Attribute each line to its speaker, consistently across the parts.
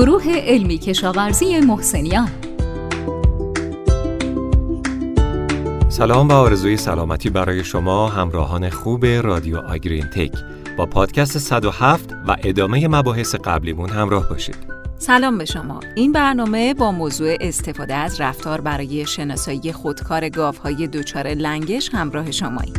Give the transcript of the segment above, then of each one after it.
Speaker 1: گروه علمی کشاورزی محسنیان.
Speaker 2: سلام و آرزوی سلامتی برای شما همراهان خوب رادیو آگرین تک با پادکست 107 و ادامه مباحث قبلیمون همراه باشید.
Speaker 3: سلام به شما. این برنامه با موضوع استفاده از رفتار برای شناسایی خودکار گاوهای دچار لنگش همراه شمایی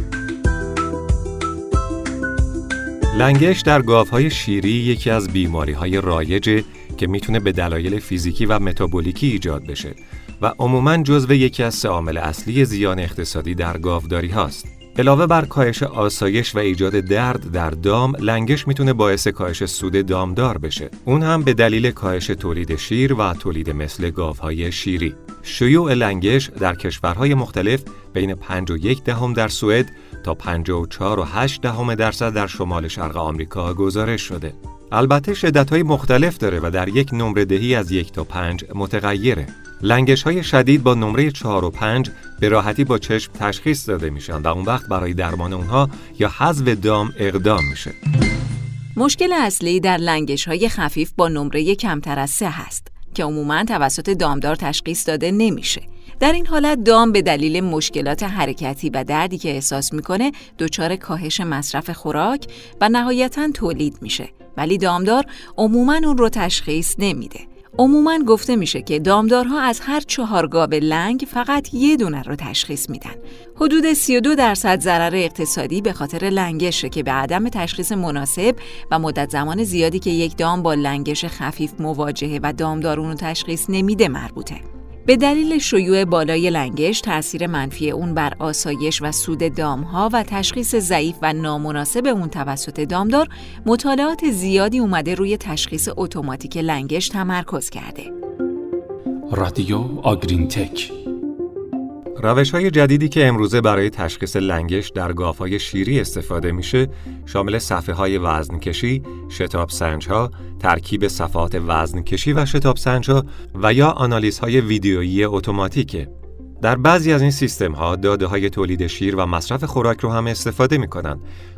Speaker 2: لنگش در گاوهای شیری یکی از بیماری های رایجه که می‌تونه به دلایل فیزیکی و متابولیکی ایجاد بشه و عموماً جزو یکی از سه عامل اصلی زیان اقتصادی در گاوداری هاست. علاوه بر کاهش آسایش و ایجاد درد در دام، لنگش می‌تونه باعث کاهش سود دامدار بشه. اون هم به دلیل کاهش تولید شیر و تولید مثل گاوهای شیری. شیوع لنگش در کشورهای مختلف بین 5 و یک دهم در سوئد تا 54 و 8 دهم درصد در شمال شرق آمریکا گزارش شده. البته شدت های مختلف داره و در یک نمره دهی از یک تا پنج متغیره. لنگش های شدید با نمره 4 و 5 به راحتی با چشم تشخیص داده میشن و اون وقت برای درمان اونها یا حذف دام اقدام میشه.
Speaker 3: مشکل اصلی در لنگش های خفیف با نمره کمتر از سه هست که عموما توسط دامدار تشخیص داده نمیشه. در این حالت دام به دلیل مشکلات حرکتی و دردی که احساس می‌کنه دچار کاهش مصرف خوراک و نهایتا تولید میشه ولی دامدار عموما اون رو تشخیص نمیده عموما گفته میشه که دامدارها از هر چهار گاو لنگ فقط یه دونه رو تشخیص میدن. حدود 32 درصد ضرر اقتصادی به خاطر لنگشه که به عدم تشخیص مناسب و مدت زمان زیادی که یک دام با لنگش خفیف مواجهه و دامدار اون رو تشخیص نمیده مربوطه. به دلیل شیوع بالای لنگش تاثیر منفی اون بر آسایش و سود دامها و تشخیص ضعیف و نامناسب اون توسط دامدار مطالعات زیادی اومده روی تشخیص اتوماتیک لنگش تمرکز کرده.
Speaker 4: رادیو آگرین تک
Speaker 2: روش های جدیدی که امروزه برای تشخیص لنگش در های شیری استفاده میشه شامل صفحه های وزن کشی، شتاب سنج ها، ترکیب صفحات وزن کشی و شتاب سنج ها و یا آنالیز های ویدیویی اتوماتیکه. در بعضی از این سیستم ها داده های تولید شیر و مصرف خوراک رو هم استفاده می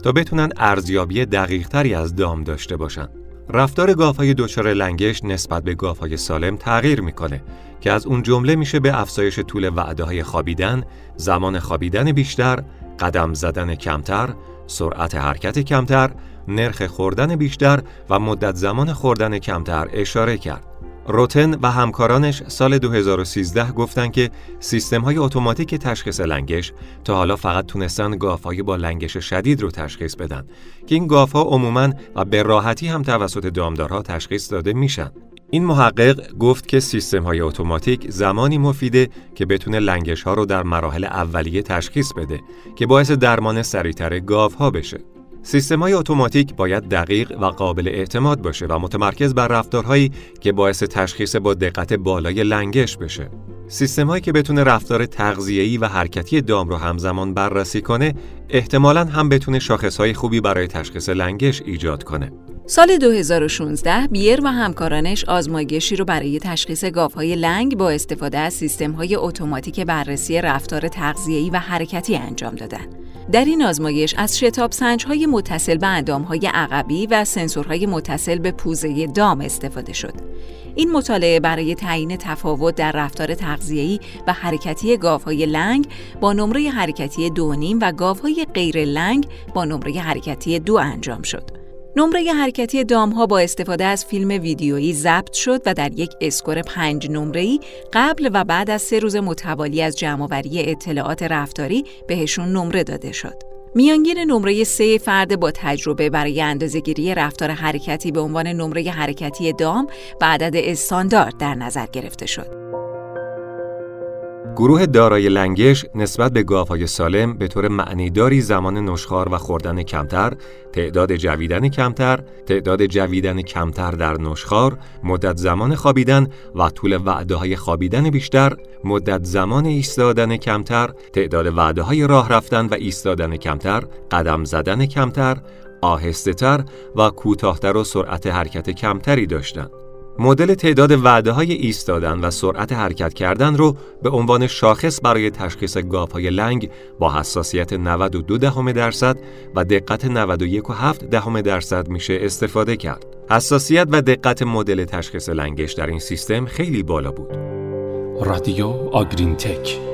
Speaker 2: تا بتونن ارزیابی دقیق تری از دام داشته باشند. رفتار گاوهای دچار لنگش نسبت به گاوهای سالم تغییر می‌کنه که از اون جمله میشه به افزایش طول وعده های خوابیدن، زمان خوابیدن بیشتر، قدم زدن کمتر، سرعت حرکت کمتر، نرخ خوردن بیشتر و مدت زمان خوردن کمتر اشاره کرد. روتن و همکارانش سال 2013 گفتن که سیستم های اتوماتیک تشخیص لنگش تا حالا فقط تونستن گاف با لنگش شدید رو تشخیص بدن که این گاف ها عموماً و به راحتی هم توسط دامدارها تشخیص داده میشن. این محقق گفت که سیستم های اتوماتیک زمانی مفیده که بتونه لنگش ها رو در مراحل اولیه تشخیص بده که باعث درمان سریعتر گاف ها بشه. سیستم های اتوماتیک باید دقیق و قابل اعتماد باشه و متمرکز بر رفتارهایی که باعث تشخیص با دقت بالای لنگش بشه. سیستم هایی که بتونه رفتار تغذیه‌ای و حرکتی دام رو همزمان بررسی کنه، احتمالاً هم بتونه شاخص های خوبی برای تشخیص لنگش ایجاد کنه.
Speaker 3: سال 2016 بیر و همکارانش آزمایشی رو برای تشخیص گاوهای لنگ با استفاده از سیستم‌های اتوماتیک بررسی رفتار تغذیه‌ای و حرکتی انجام دادن. در این آزمایش از شتاب سنج‌های متصل به اندامهای عقبی و سنسورهای متصل به پوزه دام استفاده شد. این مطالعه برای تعیین تفاوت در رفتار تغذیه‌ای و حرکتی گاوهای لنگ با نمره حرکتی دو نیم و گاوهای غیر لنگ با نمره حرکتی دو انجام شد. نمره حرکتی دام ها با استفاده از فیلم ویدیویی ضبط شد و در یک اسکور پنج نمره‌ای قبل و بعد از سه روز متوالی از جمعآوری اطلاعات رفتاری بهشون نمره داده شد. میانگین نمره سه فرد با تجربه برای اندازهگیری رفتار حرکتی به عنوان نمره حرکتی دام و عدد استاندارد در نظر گرفته شد.
Speaker 2: گروه دارای لنگش نسبت به گاوهای سالم به طور معنیداری زمان نشخار و خوردن کمتر، تعداد جویدن کمتر، تعداد جویدن کمتر در نشخار، مدت زمان خوابیدن و طول وعده های خوابیدن بیشتر، مدت زمان ایستادن کمتر، تعداد وعده های راه رفتن و ایستادن کمتر، قدم زدن کمتر، آهسته تر و کوتاهتر و سرعت حرکت کمتری داشتند. مدل تعداد وعده های ایستادن و سرعت حرکت کردن رو به عنوان شاخص برای تشخیص های لنگ با حساسیت 92 دهم درصد و دقت 91.7 دهم درصد میشه استفاده کرد. حساسیت و دقت مدل تشخیص لنگش در این سیستم خیلی بالا بود.
Speaker 4: رادیو آگرین تک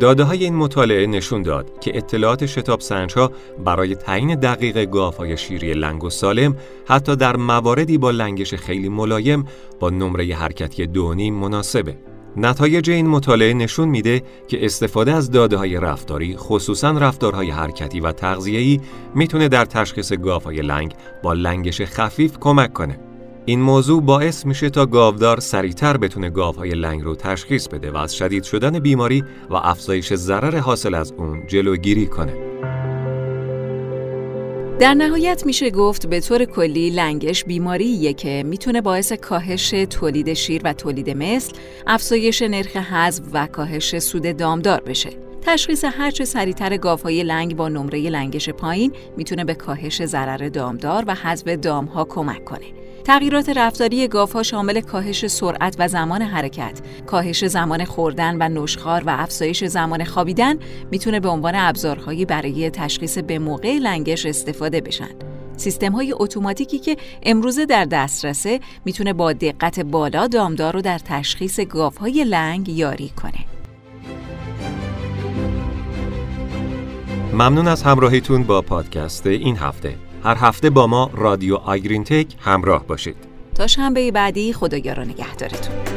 Speaker 2: داده های این مطالعه نشون داد که اطلاعات شتاب سنجها برای تعیین دقیق گاف شیری لنگ و سالم حتی در مواردی با لنگش خیلی ملایم با نمره حرکتی دونیم مناسبه. نتایج این مطالعه نشون میده که استفاده از داده های رفتاری خصوصا رفتارهای حرکتی و تغذیه‌ای می‌تونه در تشخیص گاوهای لنگ با لنگش خفیف کمک کنه. این موضوع باعث میشه تا گاودار سریعتر بتونه گاوهای لنگ رو تشخیص بده و از شدید شدن بیماری و افزایش ضرر حاصل از اون جلوگیری کنه.
Speaker 3: در نهایت میشه گفت به طور کلی لنگش بیمارییه که می‌تونه باعث کاهش تولید شیر و تولید مثل، افزایش نرخ حذف و کاهش سود دامدار بشه. تشخیص هرچه سریعتر گاوهای لنگ با نمره لنگش پایین می‌تونه به کاهش ضرر دامدار و حذف دامها کمک کنه. تغییرات رفتاری گاوها شامل کاهش سرعت و زمان حرکت، کاهش زمان خوردن و نشخار و افزایش زمان خوابیدن می‌تونه به عنوان ابزارهایی برای تشخیص به موقع لنگش استفاده بشن. سیستم های اتوماتیکی که امروزه در دسترسه می‌تونه با دقت بالا دامدار رو در تشخیص گاوهای لنگ یاری کنه.
Speaker 2: ممنون از همراهیتون با پادکست این هفته. هر هفته با ما رادیو آگرین تک همراه باشید.
Speaker 3: تا شنبه بعدی خدایا را نگهدارتون.